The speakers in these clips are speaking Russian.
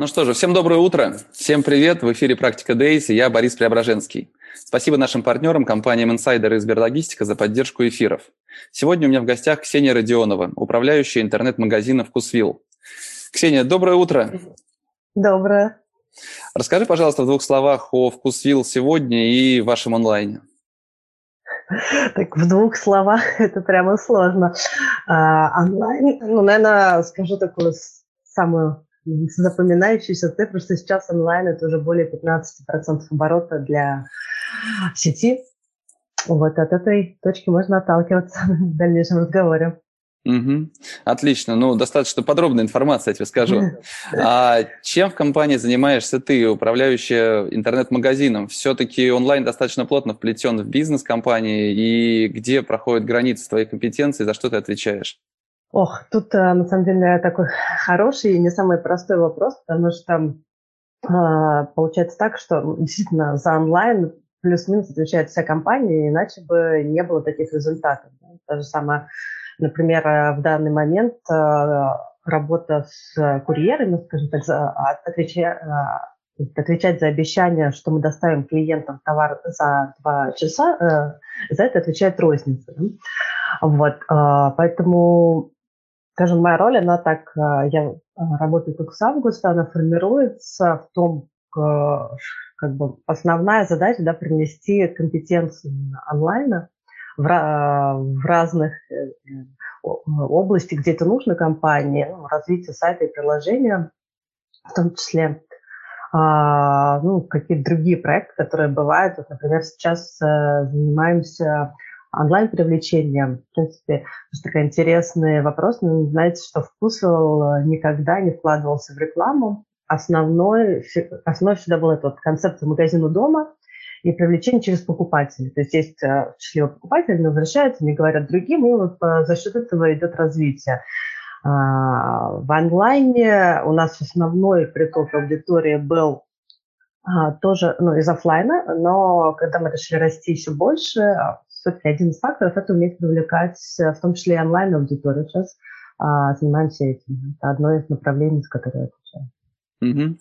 Ну что же, всем доброе утро, всем привет, в эфире «Практика Дейс» и я Борис Преображенский. Спасибо нашим партнерам, компаниям Insider и Сберлогистика за поддержку эфиров. Сегодня у меня в гостях Ксения Родионова, управляющая интернет-магазина «Вкусвилл». Ксения, доброе утро. Доброе. Расскажи, пожалуйста, в двух словах о «Вкусвилл» сегодня и вашем онлайне. Так, в двух словах это прямо сложно. А, онлайн, ну, наверное, скажу такую самую запоминающиеся цифры, что сейчас онлайн это уже более 15% оборота для сети. Вот от этой точки можно отталкиваться в дальнейшем разговоре. Угу. Отлично. Ну, достаточно подробная информация, я тебе скажу. А чем в компании занимаешься ты, управляющая интернет-магазином? Все-таки онлайн достаточно плотно вплетен в бизнес компании, и где проходят границы твоей компетенции, за что ты отвечаешь? Ох, тут э, на самом деле такой хороший и не самый простой вопрос, потому что а, получается так, что действительно за онлайн плюс-минус отвечает вся компания, иначе бы не было таких результатов. То же самое, например, э, в данный момент э, работа с курьерами, скажем так, отвечать, отвечать за обещание, что мы доставим клиентам товар за два часа, за это отвечает розница. Вот, поэтому скажем, моя роль, она так, э, я э, работаю только с августа, она формируется в том, как бы основная задача, да, принести компетенцию онлайна в, в разных э, области, где это нужно компании, ну, развитие сайта и приложения, в том числе а, ну, какие-то другие проекты, которые бывают. Вот, например, сейчас занимаемся онлайн-привлечение. В принципе, такой интересный вопрос. Но знаете, что Вкусвелл э, никогда не вкладывался в рекламу. Основной, основной всегда был этот концепт магазина дома и привлечение через покупателей. То есть есть э, счастливые покупатели, они возвращаются, они говорят другим, и вот э, за счет этого идет развитие. А, в онлайне у нас основной приток аудитории был а, тоже ну, из офлайна, но когда мы решили расти еще больше, все-таки один из факторов – это уметь привлекать, в том числе и онлайн-аудиторию. Сейчас а, занимаемся этим. Это одно из направлений, с которым я отвечаю. Угу.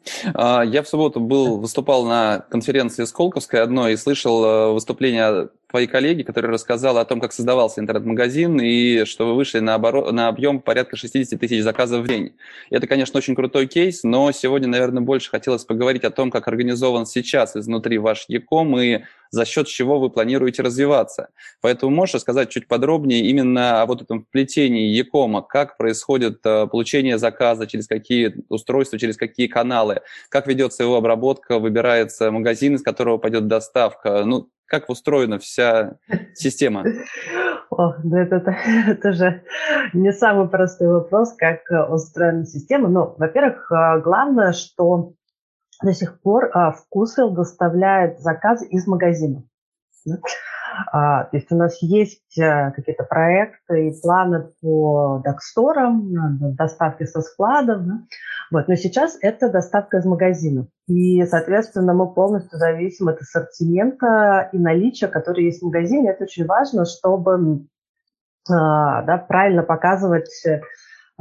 Я в субботу был, выступал на конференции Сколковской одной и слышал э, выступление твоей коллеги, которая рассказала о том, как создавался интернет-магазин и что вы вышли на, оборот, на объем порядка 60 тысяч заказов в день. Это, конечно, очень крутой кейс, но сегодня, наверное, больше хотелось поговорить о том, как организован сейчас изнутри ваш Яком и за счет чего вы планируете развиваться. Поэтому можешь рассказать чуть подробнее именно о вот этом вплетении Якома, как происходит э, получение заказа, через какие устройства, через какие каналы, как ведется его обработка, выбирается магазин, из которого пойдет доставка. Ну, как устроена вся система? Ох, ну это, это, это же не самый простой вопрос, как э, устроена система. Ну, во-первых, э, главное, что до сих пор а, Вкусвилл доставляет заказы из магазина. А, то есть у нас есть а, какие-то проекты и планы по доксторам, доставки со складов. Да? Вот. Но сейчас это доставка из магазинов. И, соответственно, мы полностью зависим от ассортимента и наличия, который есть в магазине. Это очень важно, чтобы а, да, правильно показывать а,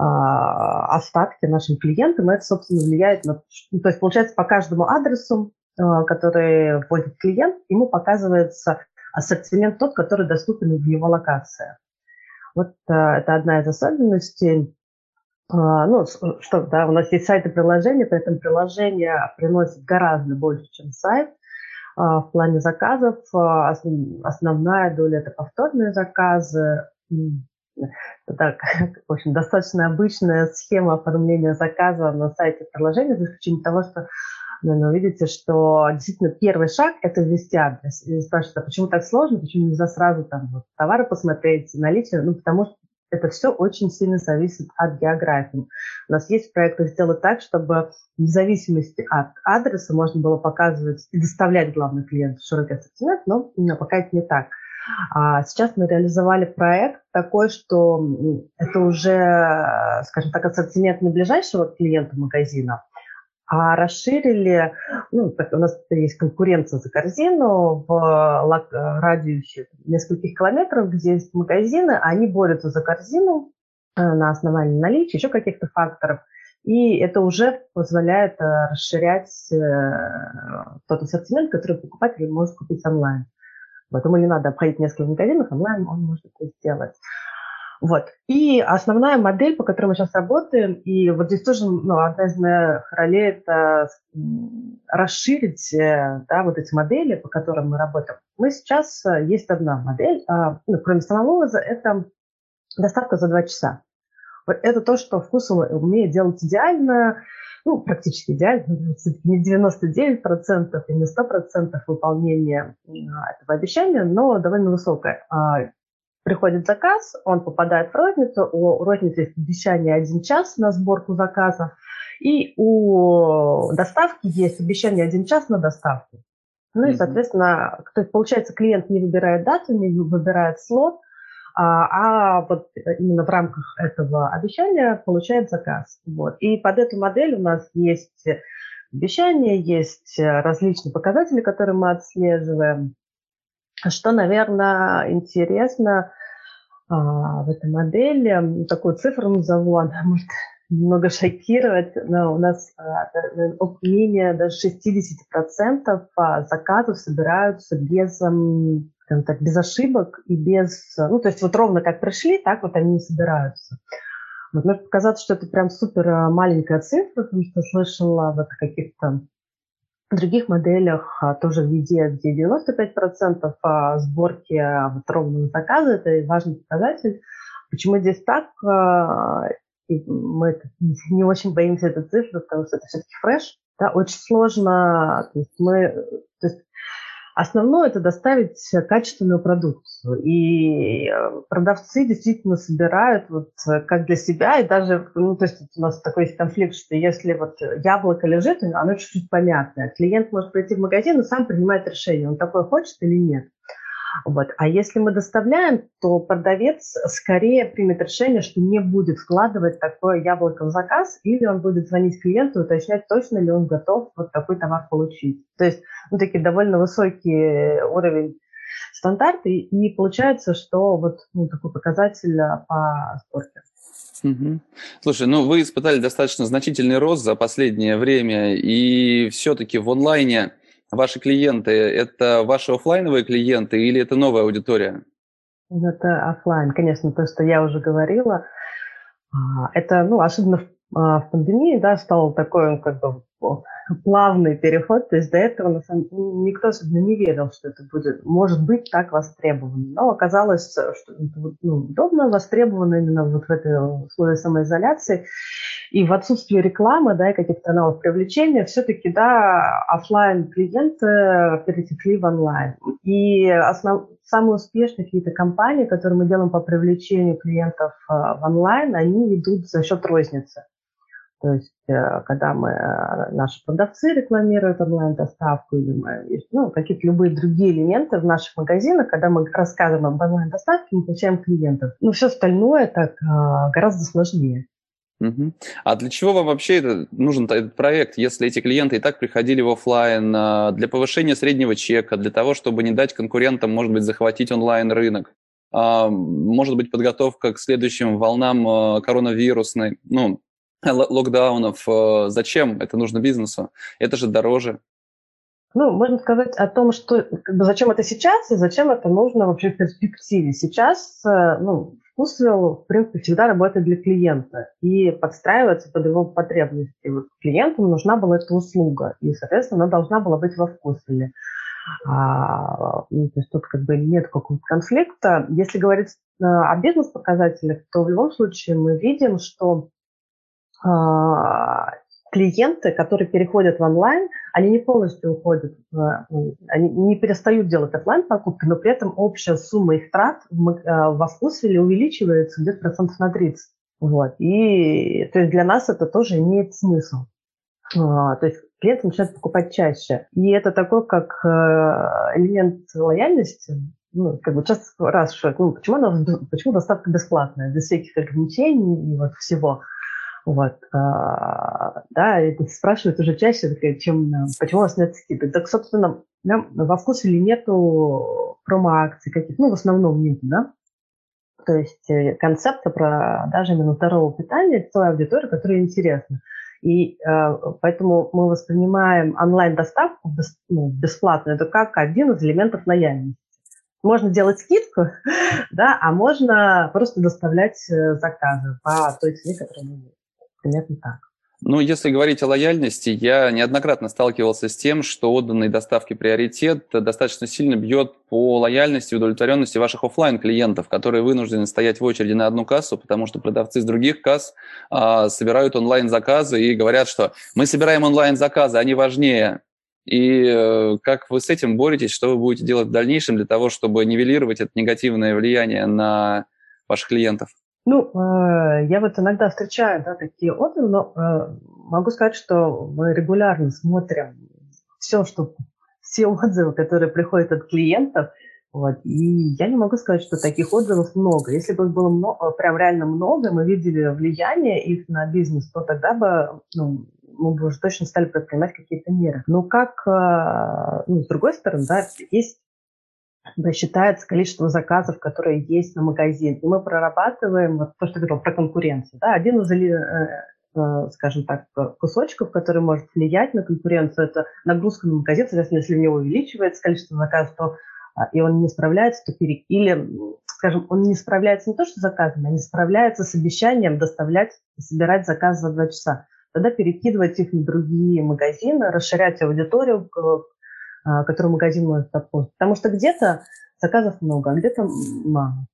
остатки нашим клиентам. Это, собственно, влияет на... Ну, то есть, получается, по каждому адресу, а, который вводит клиент, ему показывается ассортимент тот, который доступен в его локации. Вот а, это одна из особенностей. Ну, что, да, у нас есть сайт и приложение, при этом приложение приносит гораздо больше, чем сайт. В плане заказов основная доля – это повторные заказы, это, в общем, достаточно обычная схема оформления заказа на сайте приложения, за исключением того, что наверное, видите, что действительно первый шаг – это ввести адрес. И спрашивают, а почему так сложно, почему нельзя сразу там вот, товары посмотреть, наличие? Ну, потому что это все очень сильно зависит от географии. У нас есть проекты сделать так, чтобы в зависимости от адреса можно было показывать и доставлять главный клиент в широкий ассортимент, но пока это не так. А сейчас мы реализовали проект такой, что это уже, скажем так, ассортимент не ближайшего клиента магазина, а расширили, ну, у нас есть конкуренция за корзину в радиусе нескольких километров, где есть магазины, они борются за корзину э, на основании наличия, еще каких-то факторов. И это уже позволяет э, расширять э, тот ассортимент, который покупатель может купить онлайн. Поэтому не надо обходить несколько магазинов, онлайн он может это сделать. Вот. И основная модель, по которой мы сейчас работаем, и вот здесь тоже ну, одна из моих ролей – это расширить э, да, вот эти модели, по которым мы работаем. Мы сейчас, э, есть одна модель, а, ну, кроме самого это доставка за два часа. Это то, что вкус умеет делать идеально, ну, практически идеально, не 99% и не 100% выполнения этого обещания, но довольно высокое. А, приходит заказ, он попадает в розницу, у розницы есть обещание один час на сборку заказа, и у доставки есть обещание один час на доставку. Ну и, соответственно, то есть, получается, клиент не выбирает дату, не выбирает слот, а, а вот именно в рамках этого обещания получает заказ. Вот. И под эту модель у нас есть обещания, есть различные показатели, которые мы отслеживаем. Что, наверное, интересно а, в этой модели, такую цифру назову, она может немного шокировать, но у нас а, менее даже 60% а, заказов собираются без, скажем так, без ошибок и без... Ну, то есть вот ровно как пришли, так вот они и собираются. Вот может показаться, что это прям супер маленькая цифра, потому что слышала вот каких-то других моделях а, тоже везде, где 95% а, сборки а, вот ровного заказа, это важный показатель. Почему здесь так? И мы не очень боимся этой цифры, потому что это все-таки фреш. Да, очень сложно. То есть мы, Основное – это доставить качественную продукцию. И э, продавцы действительно собирают вот э, как для себя, и даже, ну, то есть у нас такой есть конфликт, что если вот яблоко лежит, оно чуть-чуть помятое. Клиент может прийти в магазин и сам принимает решение, он такое хочет или нет. Вот. А если мы доставляем, то продавец скорее примет решение, что не будет вкладывать такое яблоко в заказ, или он будет звонить клиенту и уточнять, точно ли он готов вот такой товар получить. То есть ну, такие довольно высокий уровень стандарты, и получается, что вот ну, такой показатель а, по спорте. Угу. Слушай, ну вы испытали достаточно значительный рост за последнее время, и все-таки в онлайне ваши клиенты, это ваши офлайновые клиенты или это новая аудитория? Это офлайн, конечно, то, что я уже говорила. А, это, ну, особенно в, а, в пандемии, да, стал такой, как бы, плавный переход. То есть до этого на самом, никто особенно не верил, что это будет, может быть так востребовано. Но оказалось, что это ну, удобно востребовано именно вот в этой условии самоизоляции. И в отсутствие рекламы, да, и каких-то каналов привлечения, все-таки, да, офлайн клиенты перетекли в онлайн. И основ, самые успешные какие-то компании, которые мы делаем по привлечению клиентов э, в онлайн, они идут за счет розницы. То есть, э, когда мы, э, наши продавцы рекламируют онлайн-доставку или ну, какие-то любые другие элементы в наших магазинах, когда мы рассказываем об онлайн-доставке, мы получаем клиентов. Но все остальное так гораздо сложнее. Угу. А для чего вам вообще это, нужен этот проект, если эти клиенты и так приходили в офлайн для повышения среднего чека, для того, чтобы не дать конкурентам, может быть, захватить онлайн рынок? А, может быть, подготовка к следующим волнам коронавирусной, ну, локдаунов. Зачем это нужно бизнесу? Это же дороже. Ну, можно сказать о том, что как бы, зачем это сейчас и зачем это нужно вообще в перспективе. Сейчас, э, ну, Вкусвилл, в принципе, всегда работает для клиента и подстраивается под его потребности. Вот клиенту нужна была эта услуга, и, соответственно, она должна была быть во Вкусвилле. А, ну, то есть тут как бы нет какого-то конфликта. Если говорить э, о бизнес-показателях, то в любом случае мы видим, что клиенты, которые переходят в онлайн, они не полностью уходят, ну, они не перестают делать офлайн покупки, но при этом общая сумма их трат в, э, в Аскусвиле увеличивается где-то процентов на 30. Вот. И то есть для нас это тоже имеет смысл. А, то есть клиенты начинают покупать чаще. И это такой как элемент лояльности. Ну, как бы часто раз спрашивают, ну, почему, она, почему доставка бесплатная, без всяких ограничений и вот всего. Вот, а, да, и спрашивают уже чаще, чем почему у вас нет скидок. Так, собственно, нам во вкусе или нету промо-акций каких ну, в основном нет, да. То есть э, концепция продажи именно здорового питания той аудитории, которая интересна. И э, поэтому мы воспринимаем онлайн-доставку бес, ну, бесплатно, это как один из элементов лояльности. Можно делать скидку, да, а можно просто доставлять э, заказы по той цене, которая мы примерно так. Ну, если говорить о лояльности, я неоднократно сталкивался с тем, что отданный доставке приоритет достаточно сильно бьет по лояльности и удовлетворенности ваших офлайн клиентов которые вынуждены стоять в очереди на одну кассу, потому что продавцы с других касс а, собирают онлайн-заказы и говорят, что мы собираем онлайн-заказы, они важнее. И э, как вы с этим боретесь, что вы будете делать в дальнейшем для того, чтобы нивелировать это негативное влияние на ваших клиентов? Ну, э, я вот иногда встречаю да, такие отзывы, но э, могу сказать, что мы регулярно смотрим все, что все отзывы, которые приходят от клиентов, вот, и я не могу сказать, что таких отзывов много. Если бы их было много, прям реально много, мы видели влияние их на бизнес, то тогда бы ну, мы бы уже точно стали предпринимать какие-то меры. Но как, э, ну, с другой стороны, да, есть считается количество заказов, которые есть на магазин. И мы прорабатываем вот то, что я говорил про конкуренцию. Да, один из, э, э, скажем так, кусочков, который может влиять на конкуренцию, это нагрузка на магазин. Соответственно, если у него увеличивается количество заказов, то а, и он не справляется, то пере... или, скажем, он не справляется не то, что заказами, а не справляется с обещанием доставлять собирать заказ за два часа. Тогда перекидывать их на другие магазины, расширять аудиторию, который магазин может заполнить. Потому что где-то заказов много, а где-то мало.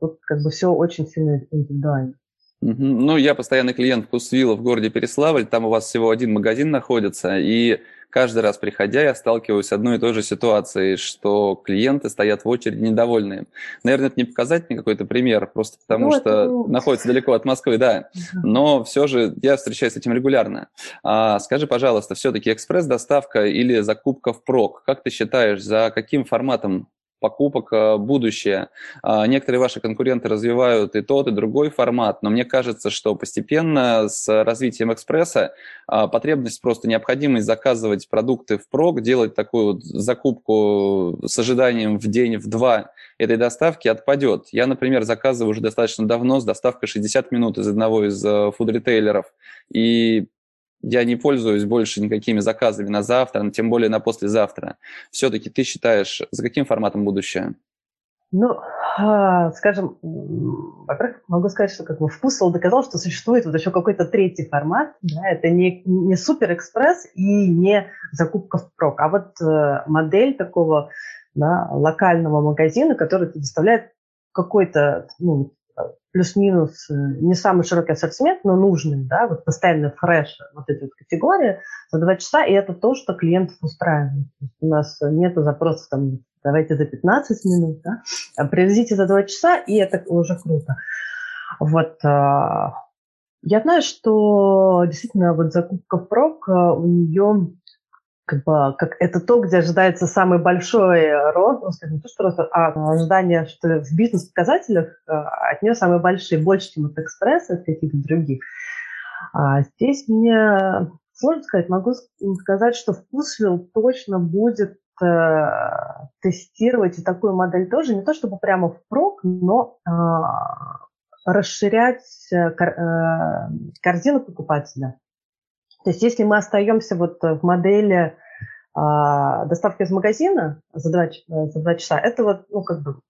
Тут как бы все очень сильно индивидуально. Ну, я постоянный клиент Вкусвилла в городе Переславль. Там у вас всего один магазин находится. И каждый раз приходя, я сталкиваюсь с одной и той же ситуацией, что клиенты стоят в очереди недовольные. Наверное, это не показательный какой-то пример, просто потому ну, что это... находится далеко от Москвы, да. Но все же я встречаюсь с этим регулярно. А, скажи, пожалуйста, все-таки экспресс-доставка или закупка в прок? Как ты считаешь, за каким форматом покупок э, будущее. А, некоторые ваши конкуренты развивают и тот, и другой формат, но мне кажется, что постепенно с развитием экспресса а, потребность, просто необходимость заказывать продукты в прок, делать такую вот закупку с ожиданием в день, в два этой доставки отпадет. Я, например, заказываю уже достаточно давно с доставкой 60 минут из одного из э, фуд-ритейлеров, и я не пользуюсь больше никакими заказами на завтра, тем более на послезавтра. Все-таки ты считаешь, за каким форматом будущее? Ну, а, скажем, во-первых, могу сказать, что как бы вкусвелл доказал, что существует вот еще какой-то третий формат. Да, это не, не суперэкспресс и не закупка в прок, а вот э, модель такого да, локального магазина, который предоставляет какой-то ну, плюс-минус э, не самый широкий ассортимент, но нужный, да, вот постоянно фреш, вот эти вот категории за два часа, и это то, что клиентов устраивает. У нас нет запросов там, давайте за 15 минут, да, а привезите за два часа, и это уже круто. Вот, а, я знаю, что действительно вот закупка в прок, э, у нее как бы как это то, где ожидается самый большой рост, ну, скажем, не то, что рост, а ожидание, что в бизнес-показателях э, от нее самые большие, больше, чем от экспресса, от каких-то других. А здесь мне сложно сказать, могу сказать, что Вкусвилл точно будет э, тестировать и такую модель тоже, не то чтобы прямо в прок, но э, расширять э, кор, э, корзину покупателя. То есть если мы остаемся вот в модели а, доставки из магазина за два, за два часа, это вот, ну, как бы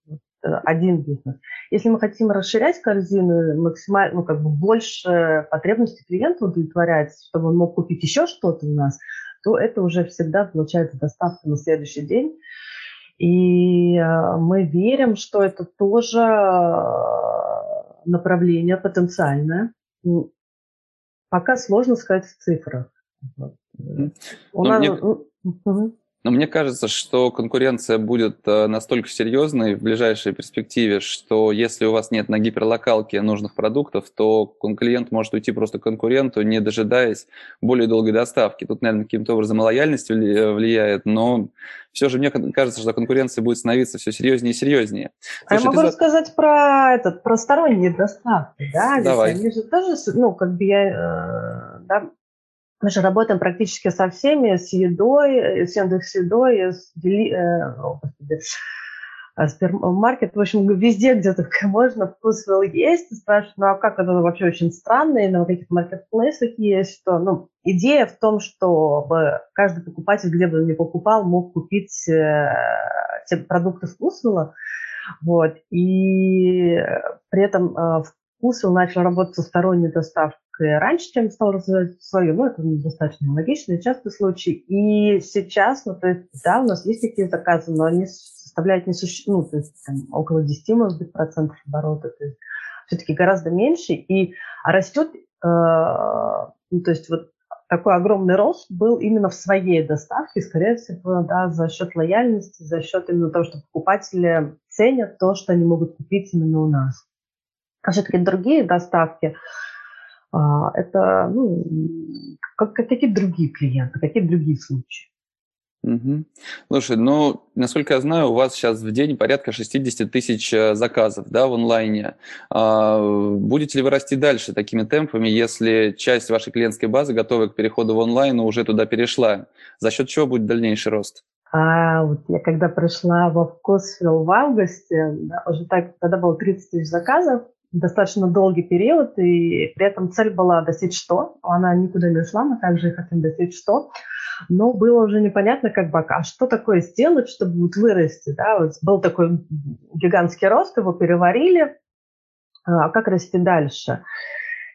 один бизнес. Если мы хотим расширять корзину, максимально, ну, как бы больше потребностей клиента удовлетворять, чтобы он мог купить еще что-то у нас, то это уже всегда получается доставка на следующий день. И э, мы верим, что это тоже направление потенциальное пока сложно сказать в цифрах. Mm-hmm. У нас... мне... Угу. Но мне кажется, что конкуренция будет э, настолько серьезной в ближайшей перспективе, что если у вас нет на гиперлокалке нужных продуктов, то клиент может уйти просто к конкуренту, не дожидаясь более долгой доставки. Тут, наверное, каким-то образом лояльность э, влияет, но все же мне кажется, что конкуренция будет становиться все серьезнее и серьезнее. Слушай, а я могу за... рассказать про этот, про сторонние доставки, да? Давай. Они же тоже, ну, как бы я, э, да, мы же работаем практически со всеми, с едой, э, с Яндекс едой, с, дели, э, э, супермаркет, в общем, везде, где только можно, вкусвилл есть. И спрашивают, ну а как это вообще очень странно, и на каких маркетплейсах есть, что, ну, идея в том, чтобы каждый покупатель, где бы он ни покупал, мог купить э, те продукты вкусвилла, вот, и при этом э, вкусвилл начал работать со сторонней доставкой раньше, чем стал развивать свою, ну, это достаточно логичный, частый случай. И сейчас, ну, то есть, да, у нас есть такие заказы, но они составляют не суще... ну, то есть, там, около 10, может быть, процентов оборота, то есть, все-таки гораздо меньше, и растет, э, ну, то есть, вот такой огромный рост был именно в своей доставке, скорее всего, да, за счет лояльности, за счет именно того, что покупатели ценят то, что они могут купить именно у нас. А все-таки другие доставки, это ну, как, какие другие клиенты, какие другие случаи. Угу. Слушай, ну, насколько я знаю, у вас сейчас в день порядка 60 тысяч э, заказов да, в онлайне. А, будете ли вы расти дальше такими темпами, если часть вашей клиентской базы, готовая к переходу в онлайн, уже туда перешла? За счет чего будет дальнейший рост? А вот я когда пришла во Вкусвилл в августе, да, уже так, тогда было 30 тысяч заказов, достаточно долгий период, и при этом цель была достичь 100. Она никуда не ушла, мы также хотим достичь 100. Но было уже непонятно, как бы, а что такое сделать, чтобы вот вырасти. Да? Вот был такой гигантский рост, его переварили, а как расти дальше?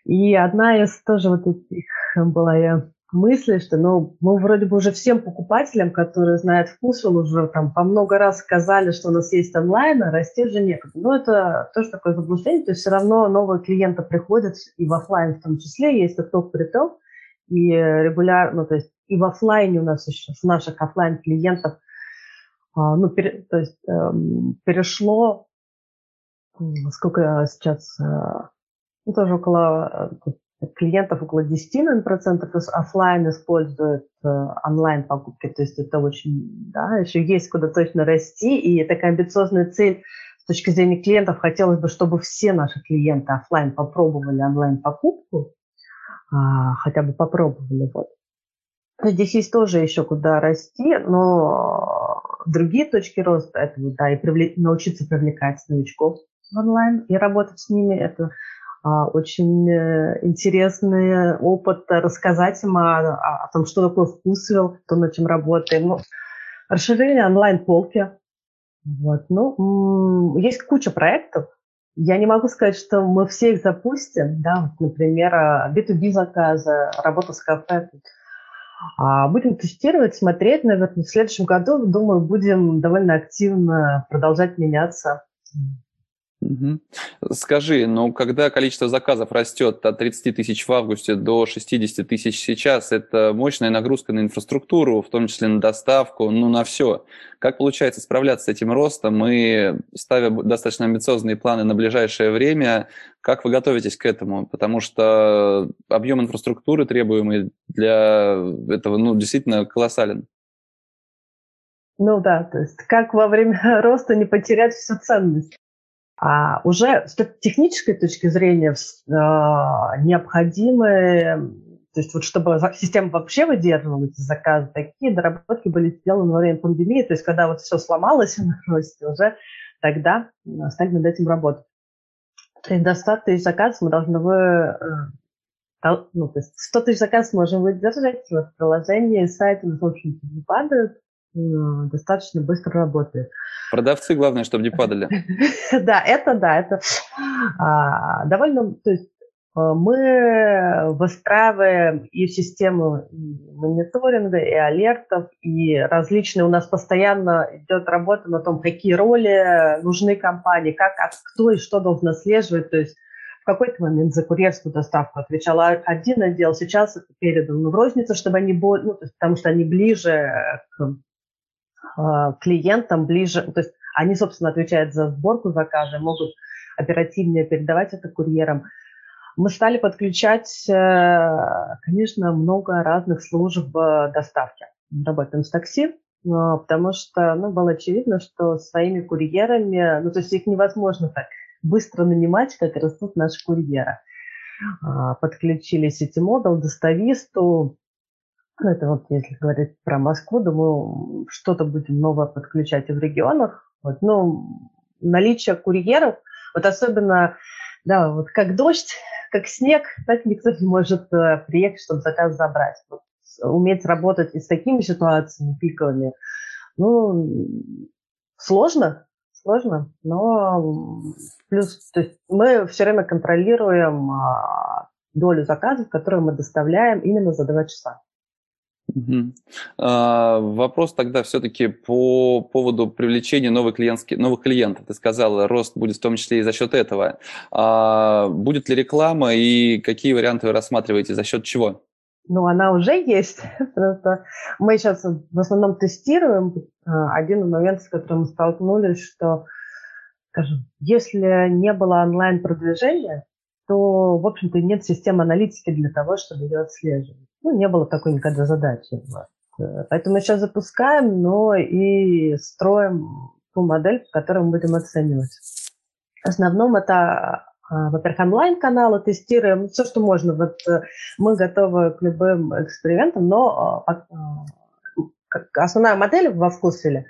И одна из тоже вот этих была я мысли, что ну, мы вроде бы уже всем покупателям, которые знают вкус, уже там по много раз сказали, что у нас есть онлайн, а расти же некуда. Но это тоже такое заблуждение, то есть все равно новые клиенты приходят и в офлайн в том числе, есть отток приток, и регулярно, ну, то есть и в офлайне у нас еще, с наших офлайн клиентов, а, ну, пере, то есть эм, перешло, сколько сейчас, э, ну, тоже около э, клиентов около 10 наверное, процентов офлайн используют э, онлайн покупки, то есть это очень, да, еще есть куда точно расти, и такая амбициозная цель с точки зрения клиентов, хотелось бы, чтобы все наши клиенты офлайн попробовали онлайн покупку, а, хотя бы попробовали, вот. Здесь есть тоже еще куда расти, но другие точки роста, это да, и привлек, научиться привлекать новичков онлайн и работать с ними, это очень э, интересный опыт рассказать им о, о, том, что такое вкусвилл, то, над чем работаем. Ну, расширение онлайн-полки. Вот. Ну, есть куча проектов. Я не могу сказать, что мы все их запустим. Да, вот, например, B2B заказы, работа с кафе. А будем тестировать, смотреть, наверное, в следующем году, думаю, будем довольно активно продолжать меняться. Угу. Скажи, ну когда количество заказов растет от 30 тысяч в августе до 60 тысяч сейчас, это мощная нагрузка на инфраструктуру, в том числе на доставку, ну на все. Как получается справляться с этим ростом и ставя достаточно амбициозные планы на ближайшее время, как вы готовитесь к этому? Потому что объем инфраструктуры, требуемый для этого, ну действительно колоссален. Ну да, то есть как во время роста не потерять всю ценность. А уже с технической точки зрения э, необходимы, то есть вот чтобы система вообще выдерживала эти заказы, такие доработки были сделаны во время пандемии, то есть когда вот все сломалось на росте, уже тогда стали над этим работать. То есть до 100 тысяч заказов мы должны вы, э, ну, то есть 100 тысяч заказов можем выдержать, вот приложение, сайты, в общем-то, не падают, достаточно быстро работает. Продавцы, главное, чтобы не падали. Да, это да, это а, довольно, то есть а, мы выстраиваем и систему мониторинга, и алертов, и различные. У нас постоянно идет работа на том, какие роли нужны компании, как, кто и что должен отслеживать. То есть какой-то момент за курьерскую доставку отвечал один отдел, сейчас это передано в розницу, чтобы они были, ну, потому что они ближе к э, клиентам, ближе, то есть они, собственно, отвечают за сборку заказа, могут оперативнее передавать это курьерам. Мы стали подключать, э, конечно, много разных служб доставки. Мы работаем с такси, потому что ну, было очевидно, что своими курьерами, ну, то есть их невозможно так быстро нанимать, как растут наши курьеры. А, подключили Ситимодал, Достависту. Это вот если говорить про Москву, думаю, что-то будем новое подключать и в регионах. Вот, ну, наличие курьеров, вот особенно, да, вот как дождь, как снег, так никто не может э, приехать, чтобы заказ забрать. Вот, уметь работать и с такими ситуациями пиковыми, ну, сложно, сложно, но плюс, то есть мы все время контролируем а, долю заказов, которые мы доставляем именно за два часа. А, вопрос тогда все-таки по поводу привлечения новых, клиентских, новых клиентов. Ты сказал, рост будет в том числе и за счет этого. А, будет ли реклама и какие варианты вы рассматриваете, за счет чего? Ну, она уже есть. Просто мы сейчас в основном тестируем. А, один момент, с которым мы столкнулись, что, скажем, если не было онлайн-продвижения, то, в общем-то, нет системы аналитики для того, чтобы ее отслеживать. Ну, не было такой никогда задачи. Поэтому мы сейчас запускаем, но и строим ту модель, по которой мы будем оценивать. В основном это а, во-первых, онлайн-каналы, тестируем все, что можно. Вот э, мы готовы к любым экспериментам, но а, а, основная модель во вкусе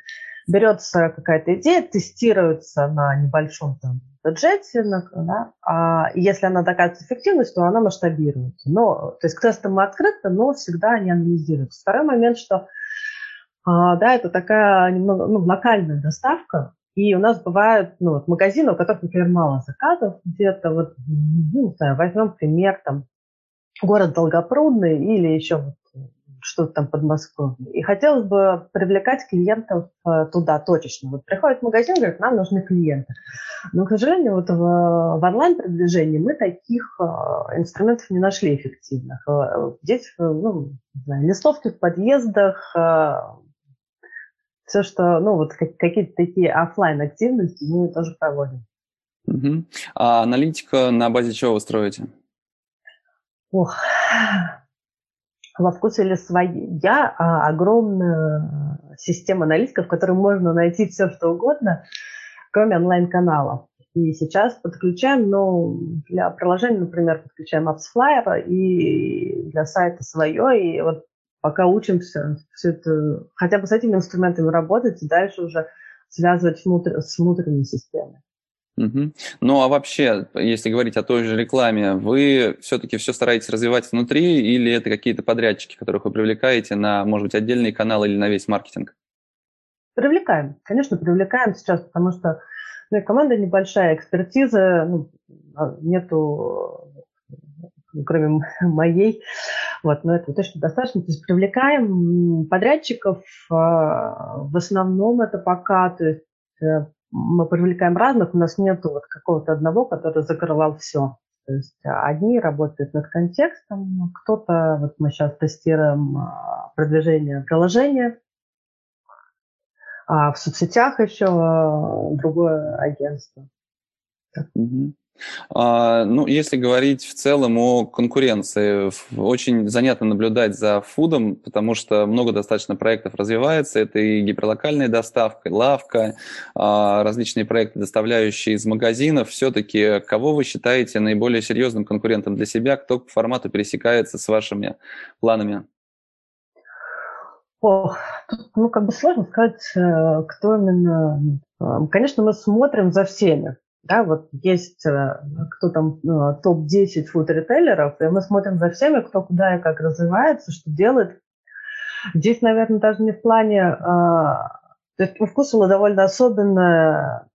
берется какая-то идея, тестируется на небольшом там бюджете, да, а если она доказывает эффективность, то она масштабируется. Но, то есть к тестам мы открыты, но всегда они анализируются. Второй момент, что да, это такая немного ну, локальная доставка, и у нас бывают ну, вот магазины, у которых, например, мало заказов, где-то вот, ну, не знаю, возьмем пример, там, город Долгопрудный или еще что-то там под Москвой. И хотелось бы привлекать клиентов э, туда точечно. Вот приходит в магазин, говорит, нам нужны клиенты. Но, к сожалению, вот в, в онлайн-продвижении мы таких э, инструментов не нашли эффективных. Э, здесь, ну, не знаю, листовки в подъездах, все, что, ну, вот какие-то такие офлайн активности мы тоже проводим. Угу. А аналитика на базе чего вы строите? Ох, во вкусе или своя а, огромная система аналитиков, в которой можно найти все, что угодно, кроме онлайн-каналов. И сейчас подключаем, ну, для приложения, например, подключаем AppsFlyer и для сайта свое, и вот пока учимся все это, хотя бы с этими инструментами работать, и дальше уже связывать внутрь, с внутренней системой. Угу. Ну а вообще, если говорить о той же рекламе, вы все-таки все стараетесь развивать внутри или это какие-то подрядчики, которых вы привлекаете на, может быть, отдельные каналы или на весь маркетинг? Привлекаем, конечно, привлекаем сейчас, потому что ну, команда небольшая, экспертиза, ну, а, нету кроме моей. Вот, но это точно достаточно. То есть привлекаем подрядчиков, а, в основном это пока, то есть э, мы привлекаем разных, у нас нет вот какого-то одного, который закрывал все. То есть одни работают над контекстом, кто-то, вот мы сейчас тестируем а, продвижение приложения, а в соцсетях еще а, другое агентство. Mm-hmm. А, ну, если говорить в целом о конкуренции, очень занятно наблюдать за фудом, потому что много достаточно проектов развивается. Это и гиперлокальная доставка, и лавка, а, различные проекты, доставляющие из магазинов. Все-таки кого вы считаете наиболее серьезным конкурентом для себя? Кто по формату пересекается с вашими планами? Ох, ну, как бы сложно сказать, э, кто именно. Э, конечно, мы смотрим за всеми. Да, вот есть э, кто там э, топ-10 фуд-ритейлеров, и мы смотрим за всеми, кто куда и как развивается, что делает. Здесь, наверное, даже не в плане... Э, то есть у Вкусвилла довольно особенное,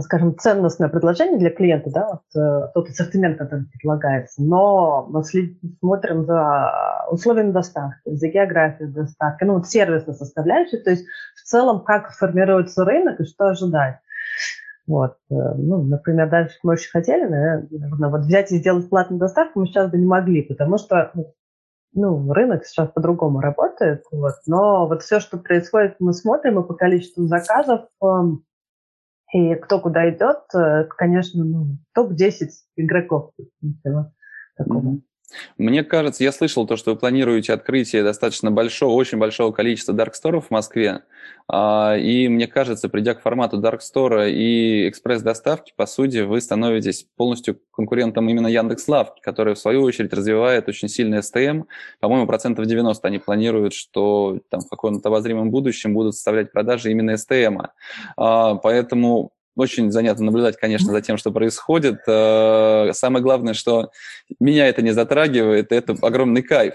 скажем, ценностное предложение для клиента, да, вот тот ассортимент, который предлагается. Но мы смотрим за условиями доставки, за географией доставки, ну, вот сервисной составляющей, то есть в целом, как формируется рынок и что ожидать. Вот. Э, ну, например, дальше мы очень хотели, наверное, вот взять и сделать платную доставку мы сейчас бы не могли, потому что ну, рынок сейчас по-другому работает, вот, но вот все, что происходит, мы смотрим и по количеству заказов, эм, и кто куда идет, э, это, конечно, ну, топ-10 игроков. Такого. Mm-hmm. Мне кажется, я слышал то, что вы планируете открытие достаточно большого, очень большого количества дарксторов в Москве. А, и мне кажется, придя к формату даркстора и экспресс-доставки, по сути, вы становитесь полностью конкурентом именно Яндекс.Лавки, который, в свою очередь, развивает очень сильный СТМ. По-моему, процентов 90 они планируют, что там, в каком-то обозримом будущем будут составлять продажи именно СТМ. А, поэтому очень занятно наблюдать, конечно, за тем, что происходит. Э, самое главное, что меня это не затрагивает, это огромный кайф.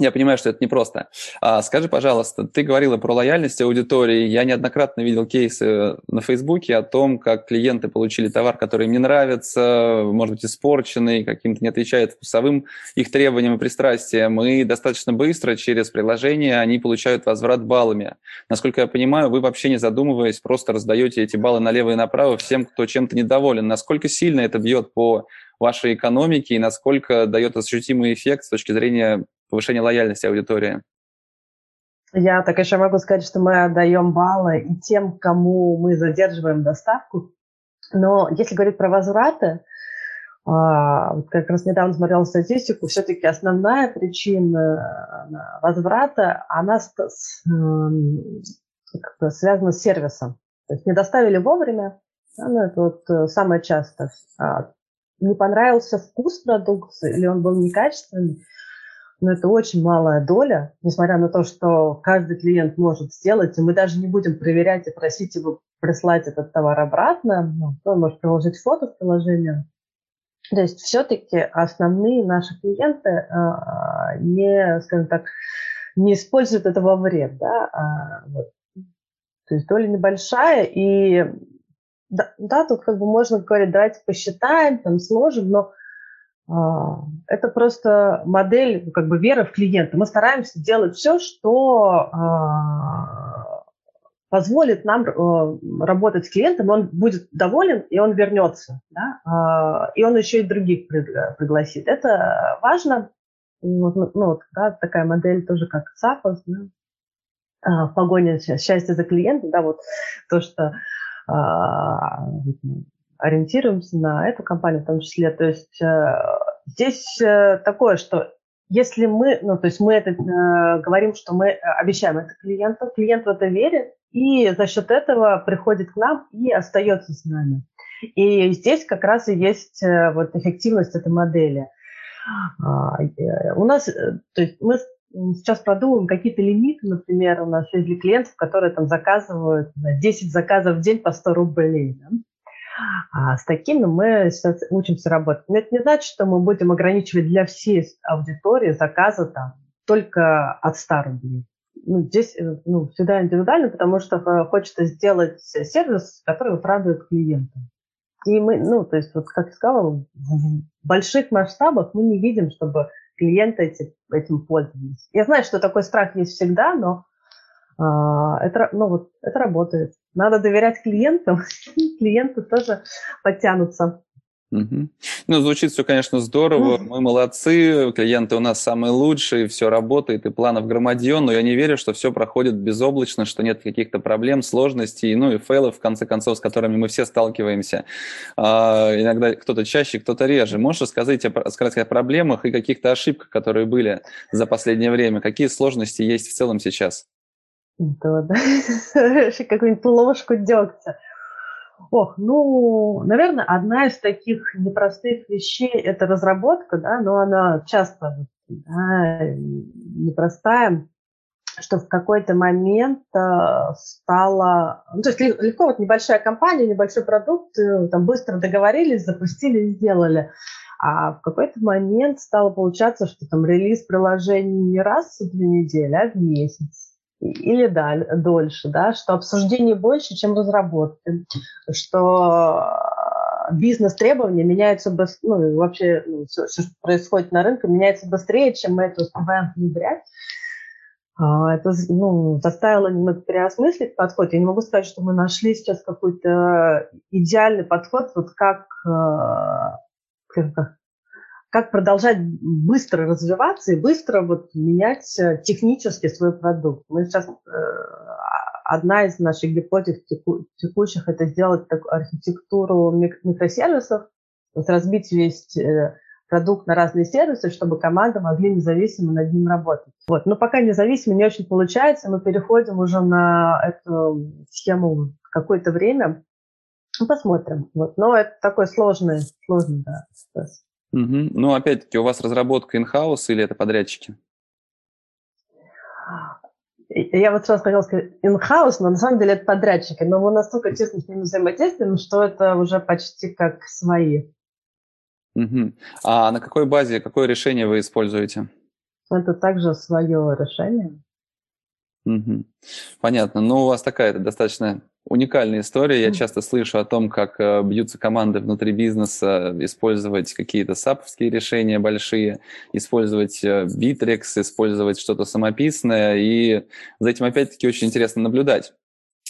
Я понимаю, что это непросто. А, скажи, пожалуйста, ты говорила про лояльность аудитории. Я неоднократно видел кейсы на Фейсбуке о том, как клиенты получили товар, который им не нравится, может быть, испорченный, каким-то не отвечает вкусовым их требованиям и пристрастиям. И достаточно быстро через приложение они получают возврат баллами. Насколько я понимаю, вы вообще не задумываясь, просто раздаете эти баллы налево и направо всем, кто чем-то недоволен. Насколько сильно это бьет по вашей экономике и насколько дает ощутимый эффект с точки зрения повышения лояльности аудитории? Я так еще могу сказать, что мы отдаем баллы и тем, кому мы задерживаем доставку. Но если говорить про возвраты, а, как раз недавно смотрела статистику, все-таки основная причина э, возврата, она эм, связана с сервисом. То есть не доставили вовремя, ну, это вот э, самое часто. А, не понравился вкус продукции или он был некачественный, но это очень малая доля, несмотря на то, что каждый клиент может сделать, и мы даже не будем проверять и просить его прислать этот товар обратно, ну, он может приложить фото в приложение. То есть все-таки основные наши клиенты э, не, скажем так, не используют этого вред, да, а, вот. то есть доля небольшая, и да, да, тут как бы можно говорить, давайте посчитаем, там сможем, но это просто модель, ну, как бы вера в клиента. Мы стараемся делать все, что а, позволит нам э, работать с клиентом, он будет доволен, и он вернется, да? А, и он еще и других пригласит. Это важно. Ну, вот, да, такая модель тоже как ЦАПОС, да? в погоне счастья за клиента, да, вот то, что ориентируемся на эту компанию в том числе. То есть э, здесь э, такое, что если мы, ну, то есть мы это э, говорим, что мы обещаем это клиенту, клиент в это верит, и за счет этого приходит к нам и остается с нами. И здесь как раз и есть э, вот эффективность этой модели. А, э, у нас, э, то есть мы сейчас продумываем какие-то лимиты, например, у нас есть для клиентов, которые там заказывают 10 заказов в день по 100 рублей. Да? А с такими мы сейчас учимся работать. Но это не значит, что мы будем ограничивать для всей аудитории заказы там только от 100 рублей. Ну, здесь э, ну, всегда индивидуально, потому что э, хочется сделать сервис, который вот радует клиента. И мы, ну, то есть, вот как я сказала, в больших масштабах мы не видим, чтобы клиенты эти, этим пользовались. Я знаю, что такой страх есть всегда, но а, это, ну, вот, это работает. Надо доверять клиентам, клиенты тоже подтянутся. Угу. Ну, звучит все, конечно, здорово. Мы молодцы, клиенты у нас самые лучшие, все работает, и планов громадье, но я не верю, что все проходит безоблачно, что нет каких-то проблем, сложностей, ну и фейлов, в конце концов, с которыми мы все сталкиваемся. А, иногда кто-то чаще, кто-то реже. Можешь рассказать о, сказать о проблемах и каких-то ошибках, которые были за последнее время? Какие сложности есть в целом сейчас? Да, да. Какую-нибудь ложку дегтя. Ох, ну, наверное, одна из таких непростых вещей – это разработка, да, но она часто да, непростая, что в какой-то момент э, стала... Ну, то есть легко, вот небольшая компания, небольшой продукт, э, там быстро договорились, запустили, сделали. А в какой-то момент стало получаться, что там релиз приложений не раз в две недели, а в месяц или даль, дольше, да, что обсуждений больше, чем разработки, что э, бизнес-требования меняются быстрее, ну, вообще ну, все, все, что происходит на рынке, меняется быстрее, чем мы это успеваем внедрять. А, это ну, заставило немного переосмыслить подход. Я не могу сказать, что мы нашли сейчас какой-то идеальный подход, вот как, э, как продолжать быстро развиваться и быстро вот менять э, технически свой продукт. Мы сейчас э, одна из наших гипотез текущих это сделать такую архитектуру микросервисов, вот разбить весь продукт на разные сервисы, чтобы команды могли независимо над ним работать. Вот. Но пока независимо не очень получается, мы переходим уже на эту схему какое-то время. Ну, посмотрим. Вот. Но это такой сложный, сложный да, процесс. Угу. Ну, опять-таки, у вас разработка in-house или это подрядчики? Я вот сразу хотела сказать in-house, но на самом деле это подрядчики. Но мы настолько тесно с ними взаимодействуем, что это уже почти как свои. Угу. А на какой базе, какое решение вы используете? Это также свое решение. Угу. Понятно. Ну, у вас такая достаточно уникальная история. Я часто слышу о том, как э, бьются команды внутри бизнеса, использовать какие-то саповские решения большие, использовать э, Bittrex, использовать что-то самописное. И за этим опять-таки очень интересно наблюдать.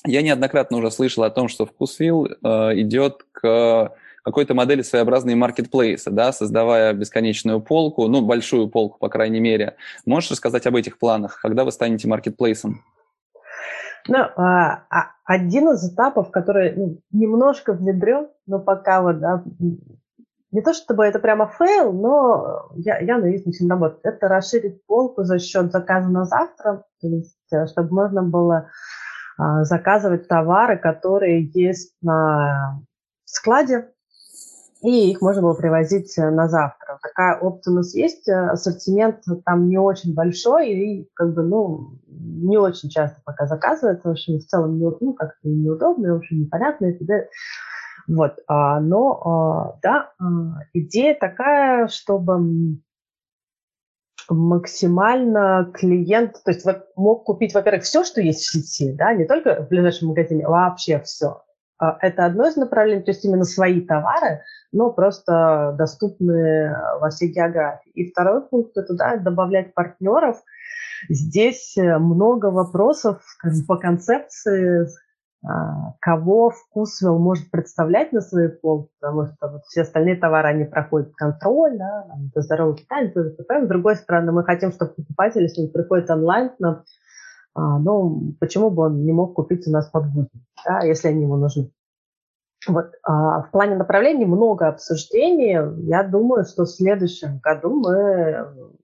Я неоднократно уже слышал о том, что вкусвилл э, идет к какой-то модели своеобразные маркетплейсы, да, создавая бесконечную полку, ну, большую полку, по крайней мере. Можешь рассказать об этих планах, когда вы станете маркетплейсом? Ну, а, а, один из этапов, который ну, немножко внедрен, но пока вот, да, не то чтобы это прямо фейл, но я, я надеюсь, начнем работать. Это расширить полку за счет заказа на завтра, то есть, э, чтобы можно было а, заказывать товары, которые есть на складе, и их можно было привозить э, на завтра. Такая опция у нас есть, э, ассортимент там не очень большой и как бы, ну, не очень часто пока заказывается, в общем, в целом не, ну, как-то неудобно, в общем, непонятно. И т.д. Вот, а, но, а, да, а, идея такая, чтобы максимально клиент, то есть мог купить, во-первых, все, что есть в сети, да, не только в ближайшем магазине, вообще все. А, это одно из направлений, то есть именно свои товары, но просто доступны во всей географии. И второй пункт – это да, добавлять партнеров. Здесь э, много вопросов по концепции, а, кого вкусвилл может представлять на своей полке, потому что вот все остальные товары, они проходят контроль, да, это здоровый это С другой стороны, мы хотим, чтобы покупатель, если он приходит онлайн к нам, а, ну, почему бы он не мог купить у нас подгузники, да, если они ему нужны. Вот, а, в плане направлений много обсуждений. Я думаю, что в следующем году мы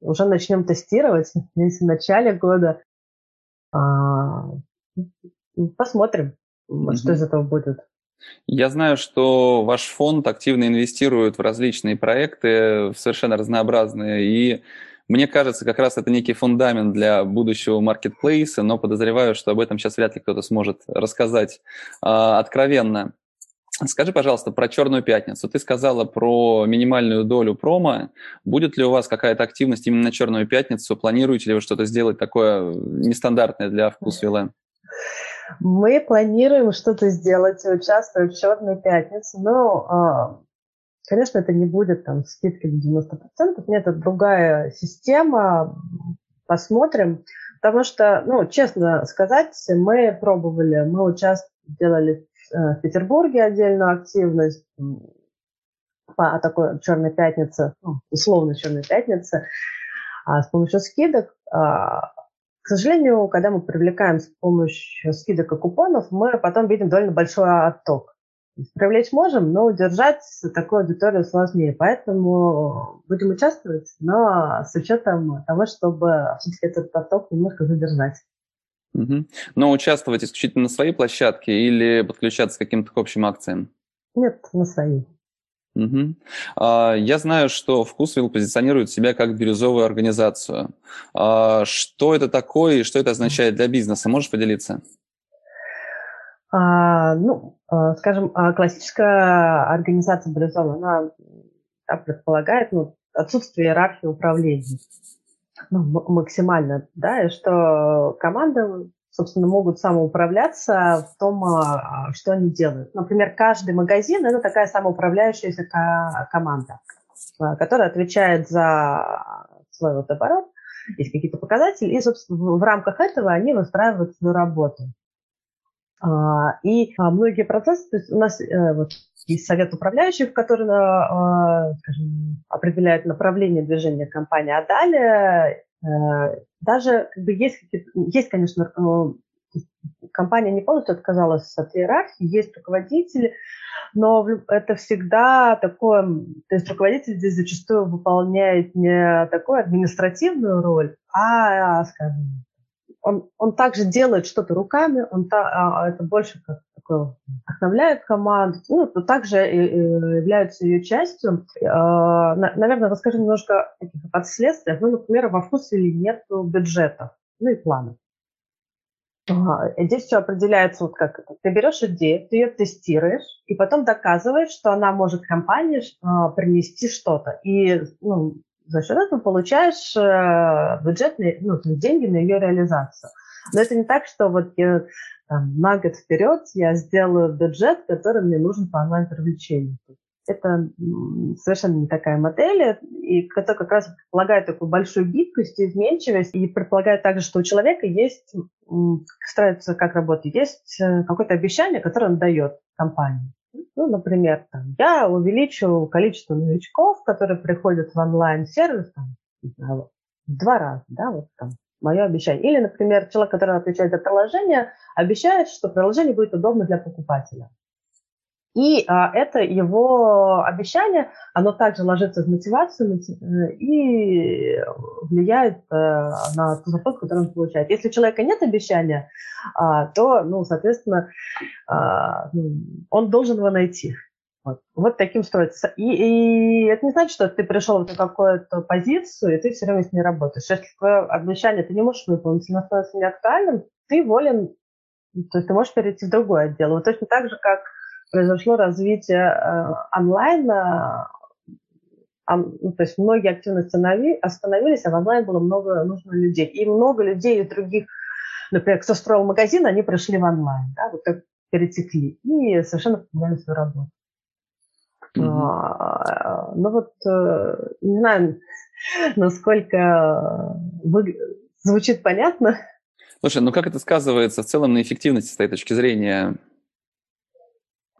уже начнем тестировать, если в начале года. А, посмотрим, mm-hmm. что из этого будет. Я знаю, что ваш фонд активно инвестирует в различные проекты, в совершенно разнообразные, и мне кажется, как раз это некий фундамент для будущего маркетплейса, но подозреваю, что об этом сейчас вряд ли кто-то сможет рассказать э, откровенно. Скажи, пожалуйста, про Черную пятницу. Ты сказала про минимальную долю промо. Будет ли у вас какая-то активность именно на Черную пятницу? Планируете ли вы что-то сделать такое нестандартное для вкус Вилен? Мы планируем что-то сделать, участвовать в Черную пятницу, но а, Конечно, это не будет там скидки на 90%, нет, это другая система, посмотрим. Потому что, ну, честно сказать, мы пробовали, мы участвовали, делали э, в Петербурге отдельную активность по такой черной пятнице, ну, условно черной пятнице, а с помощью скидок. А, к сожалению, когда мы привлекаем с помощью скидок и купонов, мы потом видим довольно большой отток. Привлечь можем, но удержать такую аудиторию сложнее. Поэтому будем участвовать, но с учетом того, чтобы все-таки этот поток немножко задержать. Угу. Но участвовать исключительно на своей площадке или подключаться к каким-то общим акциям? Нет, на своей. Угу. Я знаю, что Вкусвилл позиционирует себя как бирюзовую организацию. А, что это такое и что это означает для бизнеса? Можешь поделиться? А, ну, а, скажем, а классическая организация Брюзова, она да, предполагает ну, отсутствие иерархии управления ну, максимально, да, и что команды, собственно, могут самоуправляться в том, что они делают. Например, каждый магазин – это такая самоуправляющаяся команда, которая отвечает за свой вот оборот есть какие-то показатели, и, собственно, в рамках этого они выстраивают свою работу. А, и а, многие процессы, то есть у нас э, вот, есть совет управляющих, который а, скажем, определяет направление движения компании, а далее э, даже как бы есть, есть, конечно, э, компания не полностью отказалась от иерархии, есть руководители, но это всегда такое, то есть руководитель здесь зачастую выполняет не такую административную роль, а, скажем, он, он также делает что-то руками, он та, а, а это больше как такое вдохновляет команду, ну, то также являются ее частью. А, наверное, расскажу немножко о таких последствиях. Ну, например, во вкусе нет бюджета, ну и планов. Здесь все определяется, вот как. Ты берешь идею, ты ее тестируешь, и потом доказываешь, что она может компании принести что-то. И ну, за счет этого получаешь э, бюджетные ну, деньги на ее реализацию. Но это не так, что вот я там, на год вперед я сделаю бюджет, который мне нужен по онлайн-привлечению. Это совершенно не такая модель, и это как раз предполагает такую большую гибкость и изменчивость, и предполагает также, что у человека есть, старается как работать, есть э, какое-то обещание, которое он дает компании. Ну, например, там, я увеличу количество новичков, которые приходят в онлайн-сервис там, в два раза, да, вот там мое обещание. Или, например, человек, который отвечает за приложение, обещает, что приложение будет удобно для покупателя. И а, это его обещание, оно также ложится в мотивацию э, и влияет а, на ту зарплату, которую он получает. Если у человека нет обещания, а, то, ну, соответственно, а, ну, он должен его найти. Вот, вот таким строится. И, и это не значит, что ты пришел на какую-то позицию, и ты все время с ней работаешь. Если твое обещание ты не можешь выполнить, оно становится неактуальным, ты волен, то есть ты можешь перейти в другой отдел. Вот точно так же, как произошло развитие э, онлайна, ну, то есть многие активно остановились, а в онлайн было много нужно людей. И много людей из других, например, кто строил магазин, они пришли в онлайн, да, вот так перетекли и совершенно поменяли свою работу. Mm-hmm. А, ну вот, э, не знаю, насколько вы... звучит понятно. Слушай, ну как это сказывается в целом на эффективности с твоей точки зрения?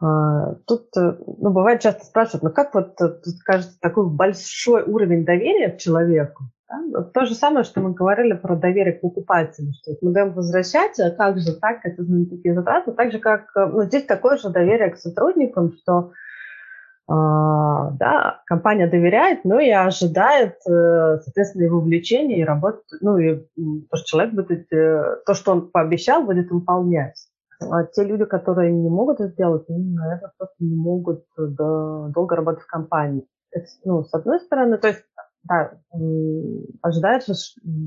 А, тут, э, ну, бывает часто спрашивают, ну как вот э, тут кажется такой большой уровень доверия к человеку? Да? То же самое, что мы говорили про доверие к покупателю, что мы даем возвращать, а как же так, это же такие затраты, так же как, э, ну, здесь такое же доверие к сотрудникам, что Uh, да, компания доверяет, но и ожидает, соответственно, его влечения и работы, ну и то, что человек будет, то, что он пообещал, будет выполнять. А те люди, которые не могут это сделать, они, наверное, просто не могут э, долго работать в компании. Это, ну, с одной стороны, то есть, да, ожидается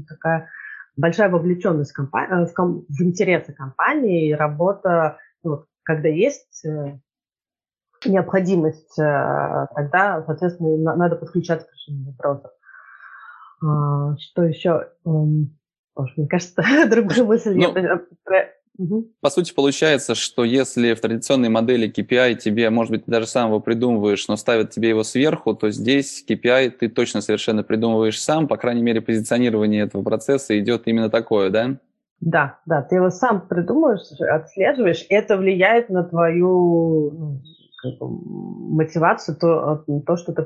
такая большая вовлеченность в, компании, э, в, ком, в интересы компании и работа, ну, когда есть э, необходимость, тогда, соответственно, надо подключаться к решению вопросов. А, что еще? Мне кажется, другую мысль ну, я Угу. По сути, получается, что если в традиционной модели KPI тебе, может быть, ты даже сам его придумываешь, но ставят тебе его сверху, то здесь KPI ты точно совершенно придумываешь сам, по крайней мере, позиционирование этого процесса идет именно такое, да? Да, да, ты его сам придумываешь, отслеживаешь, и это влияет на твою ну, мотивацию, то, то, что ты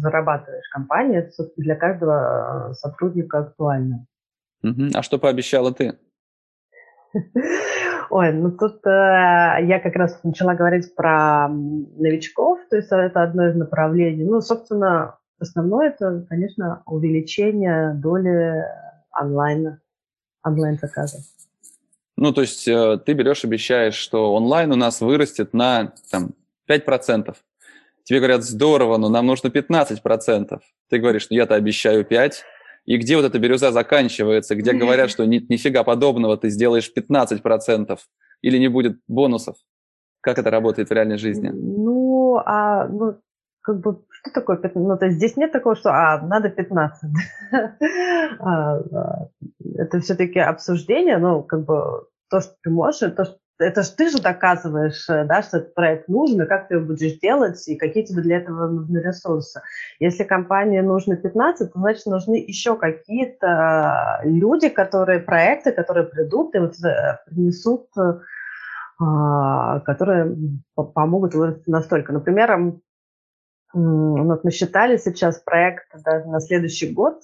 зарабатываешь. Компания это для каждого сотрудника актуально. Угу. А что пообещала ты? Ой, ну тут э, я как раз начала говорить про новичков, то есть это одно из направлений. Ну, собственно, основное это, конечно, увеличение доли онлайн, онлайн-заказов. Ну, то есть э, ты берешь, обещаешь, что онлайн у нас вырастет на там, 5%. Тебе говорят, здорово, но нам нужно 15%. Ты говоришь, ну я-то обещаю 5%, и где вот эта бирюза заканчивается, где говорят, что ни, нифига подобного, ты сделаешь 15% или не будет бонусов. Как это работает в реальной жизни? Ну, а ну, как бы, что такое 15? Ну, то есть здесь нет такого, что, а, надо 15. А, это все-таки обсуждение, ну, как бы, то, что ты можешь, то, что это же ты же доказываешь, э, да, что этот проект нужен, и как ты его будешь делать, и какие тебе для этого нужны ресурсы. Если компании нужно 15, то значит нужны еще какие-то люди, которые, проекты, которые придут и вот э, принесут, а, которые помогут вырасти настолько. Например, вот мы считали сейчас проект даже на следующий год,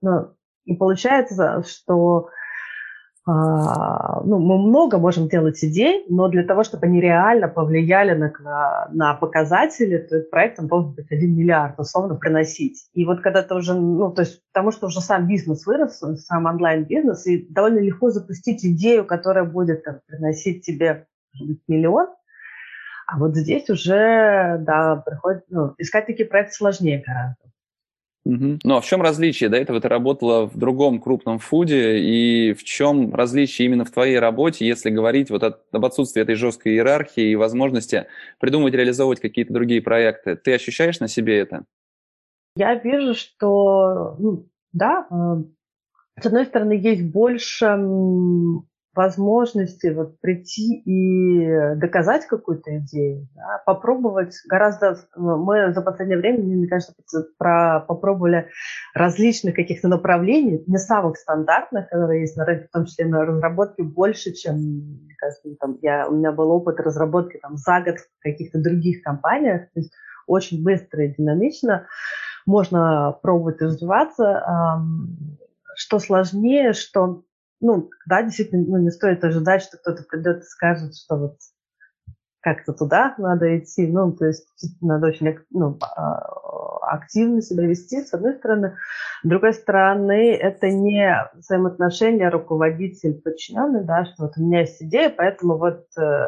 ну, и получается, что ну, мы много можем делать идей, но для того, чтобы они реально повлияли на, на, на показатели, то этот проект он должен быть 1 миллиард условно приносить. И вот когда ты уже, ну, то есть потому что уже сам бизнес вырос, сам онлайн-бизнес, и довольно легко запустить идею, которая будет там, приносить тебе миллион, а вот здесь уже, да, приходит, ну, искать такие проекты сложнее гораздо. Угу. Ну а в чем различие? До этого ты работала в другом крупном фуде, и в чем различие именно в твоей работе, если говорить вот об отсутствии этой жесткой иерархии и возможности придумывать, реализовывать какие-то другие проекты? Ты ощущаешь на себе это? Я вижу, что, ну, да, э, с одной стороны, есть больше возможности вот прийти и доказать какую-то идею, да, попробовать гораздо... Мы за последнее время, мне кажется, про, попробовали различных каких-то направлений, не самых стандартных, которые есть на рынке, в том числе на разработке, больше, чем, мне кажется, там, я, у меня был опыт разработки там, за год в каких-то других компаниях, то есть очень быстро и динамично можно пробовать развиваться. Что сложнее, что ну, да, действительно, ну, не стоит ожидать, что кто-то придет и скажет, что вот как-то туда надо идти. Ну, то есть надо очень ну, а, активно себя вести, с одной стороны. С другой стороны, это не взаимоотношения руководитель-подчиненный, да, что вот у меня есть идея, поэтому вот э,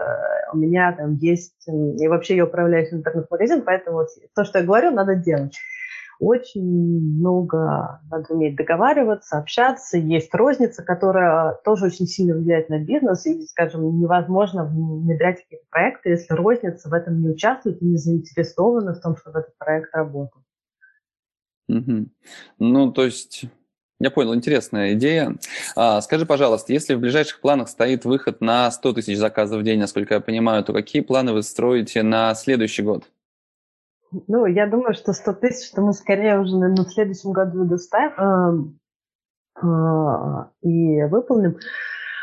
у меня там есть, и вообще я управляю интернет-магазин, поэтому вот то, что я говорю, надо делать очень много надо уметь договариваться, общаться. Есть розница, которая тоже очень сильно влияет на бизнес. И, скажем, невозможно внедрять какие-то проекты, если розница в этом не участвует и не заинтересована в том, чтобы этот проект работал. Угу. Ну, то есть я понял, интересная идея. А, скажи, пожалуйста, если в ближайших планах стоит выход на 100 тысяч заказов в день, насколько я понимаю, то какие планы вы строите на следующий год? Ну, я думаю, что 100 тысяч, что мы скорее уже, наверное, в следующем году доставим э, э, и выполним.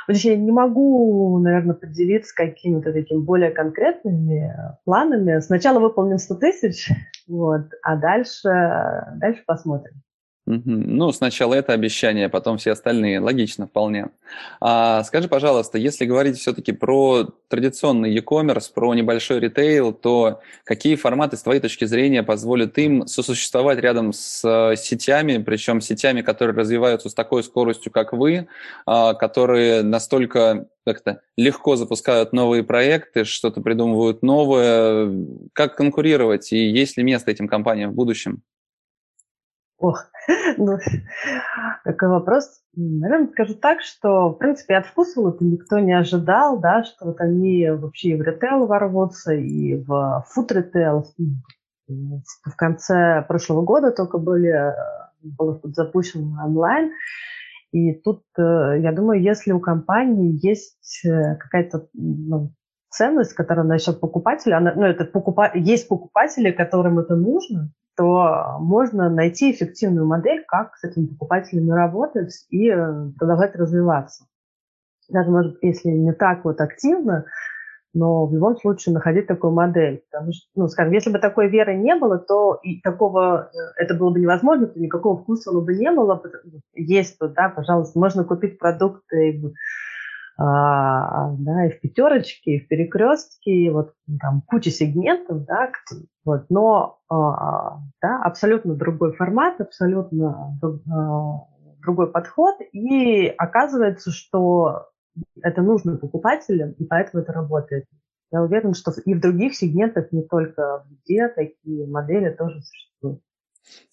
Я не могу, наверное, поделиться какими-то такими более конкретными планами. Сначала выполним 100 тысяч, вот, а дальше, дальше посмотрим. Ну, сначала это обещание, потом все остальные. Логично вполне. А, скажи, пожалуйста, если говорить все-таки про традиционный e-commerce, про небольшой ритейл, то какие форматы, с твоей точки зрения, позволят им сосуществовать рядом с э, сетями, причем сетями, которые развиваются с такой скоростью, как вы, а, которые настолько как-то легко запускают новые проекты, что-то придумывают новое. Как конкурировать и есть ли место этим компаниям в будущем? Ох, ну, такой вопрос. Наверное, скажу так, что, в принципе, от вкусвелла никто не ожидал, да, что вот они вообще и в ритейл ворвутся, и в фуд-ритейл. В конце прошлого года только были, было запущено онлайн. И тут, э, я думаю, если у компании есть э, какая-то ну, ценность, которая насчет покупателя, она, ну, это покупа, есть покупатели, которым это нужно, то можно найти эффективную модель, как с этими покупателями работать и э, продолжать развиваться. Даже, может, если не так вот активно, но в любом случае находить такую модель. Потому что, ну, скажем, если бы такой веры не было, то и такого, э, это было бы невозможно, то никакого вкуса бы не было. Есть тут, да, пожалуйста, можно купить продукты а, да, и в пятерочке, и в перекрестке, и вот там куча сегментов, да, вот, но а, да, абсолютно другой формат, абсолютно а, другой подход, и оказывается, что это нужно покупателям, и поэтому это работает. Я уверена, что и в других сегментах, не только в где такие модели тоже существуют.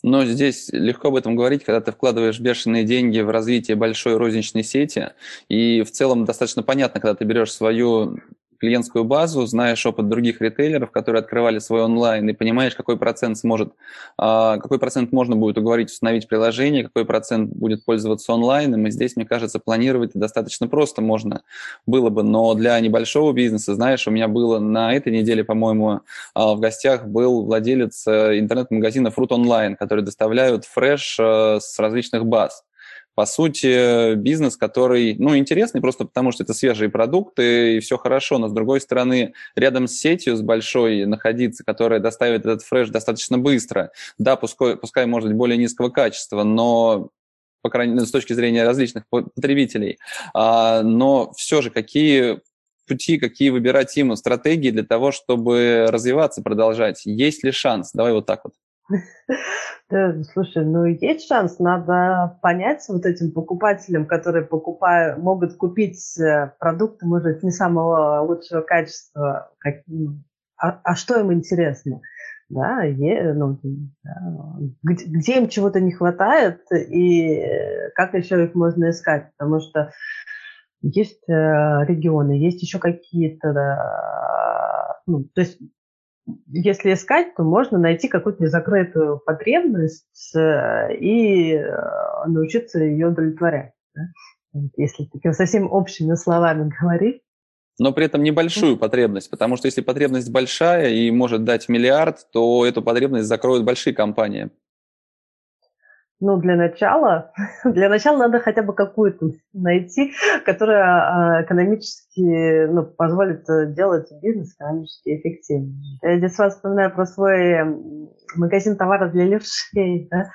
Но здесь легко об этом говорить, когда ты вкладываешь бешеные деньги в развитие большой розничной сети. И в целом достаточно понятно, когда ты берешь свою клиентскую базу, знаешь опыт других ритейлеров, которые открывали свой онлайн, и понимаешь, какой процент сможет, а, какой процент можно будет уговорить установить приложение, какой процент будет пользоваться онлайном. И здесь, мне кажется, планировать достаточно просто можно было бы. Но для небольшого бизнеса, знаешь, у меня было на этой неделе, по-моему, а, в гостях был владелец э, интернет-магазина Fruit Online, который доставляют фреш э, с различных баз по сути, бизнес, который, ну, интересный просто потому, что это свежие продукты, и все хорошо, но, с другой стороны, рядом с сетью, с большой находиться, которая доставит этот фреш достаточно быстро, да, пускай, пускай может быть более низкого качества, но по крайней мере, с точки зрения различных потребителей. А, но все же, какие пути, какие выбирать ему стратегии для того, чтобы развиваться, продолжать? Есть ли шанс? Давай вот так вот. Да, слушай, ну есть шанс, надо понять вот этим покупателям, которые покупают, могут купить э, продукты, может, не самого лучшего качества, как, а, а что им интересно? Да, е, ну, да, где, где им чего-то не хватает и как еще их можно искать, потому что есть э, регионы, есть еще какие-то, ну, то есть если искать, то можно найти какую-то незакрытую потребность э, и э, научиться ее удовлетворять. Да? Если такими совсем общими словами говорить. Но при этом небольшую потребность, потому что если потребность большая и может дать миллиард, то эту потребность закроют большие компании. Ну, для начала, для начала надо хотя бы какую-то найти, которая а, экономически ну, позволит э, делать бизнес экономически эффективным. Я вас вспоминаю про свой магазин товаров для левшей. Да?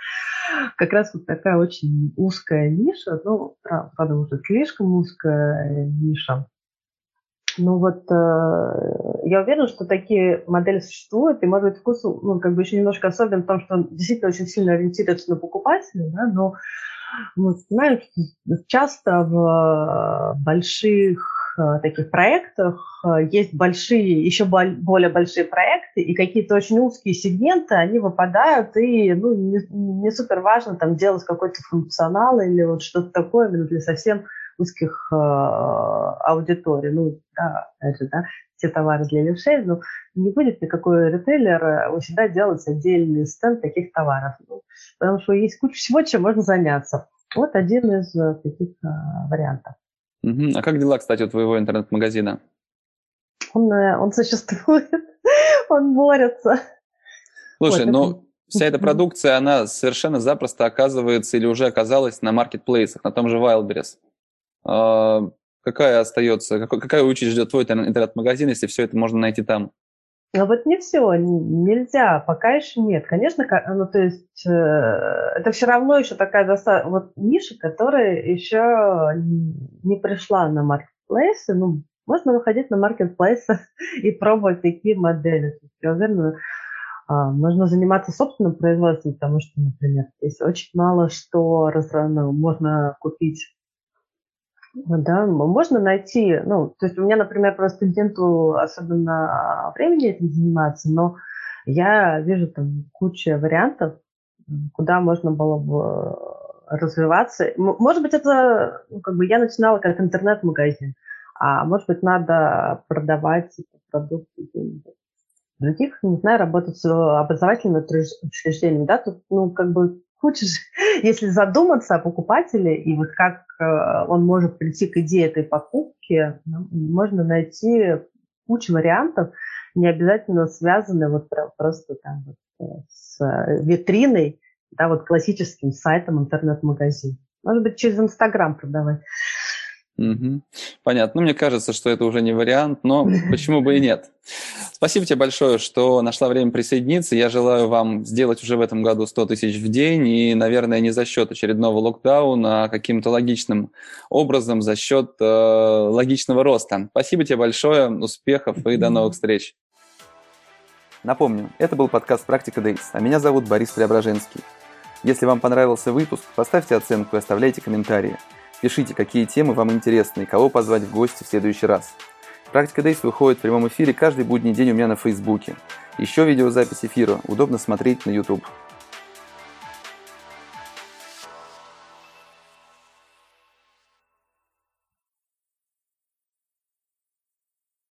Как раз вот такая очень узкая ниша, ну, правда, уже слишком узкая ниша. Ну вот э, я уверена, что такие модели существуют, и, может быть, вкус ну, как бы еще немножко особен в том, что он действительно очень сильно ориентируется на покупателя, да, но вот, знаешь, часто в больших э, таких проектах э, есть большие, еще более большие проекты, и какие-то очень узкие сегменты, они выпадают, и ну, не, не супер важно там делать какой-то функционал или вот что-то такое для совсем узких э, аудиторий. Ну, да, опять же, да, те товары для левшей, но не будет никакой ритейлер у себя делать отдельный стенд таких товаров. Ну, потому что есть куча всего, чем можно заняться. Вот один из э, таких э, вариантов. А как дела, кстати, у твоего интернет-магазина? Он, э, он существует, он борется. Слушай, вот, ну, это... вся эта продукция, она совершенно запросто оказывается или уже оказалась на маркетплейсах, на том же Wildberries. А, какая остается, какая участь ждет твой интернет-магазин, если все это можно найти там? Ну вот не все, нельзя, пока еще нет. Конечно, ну то есть э, это все равно еще такая доста... вот ниша, которая еще не пришла на маркетплейсы. Ну, можно выходить на маркетплейсы и пробовать такие модели. Я уверена, а, можно заниматься собственным производством, потому что, например, здесь очень мало что ну, можно купить да, можно найти, ну, то есть у меня, например, просто студенту особенно времени этим заниматься, но я вижу там кучу вариантов, куда можно было бы развиваться. Может быть, это, ну, как бы я начинала как интернет-магазин, а может быть, надо продавать продукты других, не знаю, работать с образовательными учреждениями, да, тут, ну, как бы куча, если задуматься о покупателе и вот как он может прийти к идее этой покупки, ну, можно найти кучу вариантов, не обязательно связаны вот просто там вот э, с витриной, да, вот классическим сайтом интернет-магазин. Может быть, через Инстаграм продавать. Угу. Понятно. Ну, мне кажется, что это уже не вариант, но почему бы и нет. Спасибо тебе большое, что нашла время присоединиться. Я желаю вам сделать уже в этом году 100 тысяч в день и, наверное, не за счет очередного локдауна, а каким-то логичным образом, за счет э, логичного роста. Спасибо тебе большое, успехов и до новых встреч. Напомню, это был подкаст «Практика Дейс», а меня зовут Борис Преображенский. Если вам понравился выпуск, поставьте оценку и оставляйте комментарии – Пишите, какие темы вам интересны и кого позвать в гости в следующий раз. Практика Дейс выходит в прямом эфире каждый будний день у меня на Фейсбуке. Еще видеозапись эфира удобно смотреть на YouTube.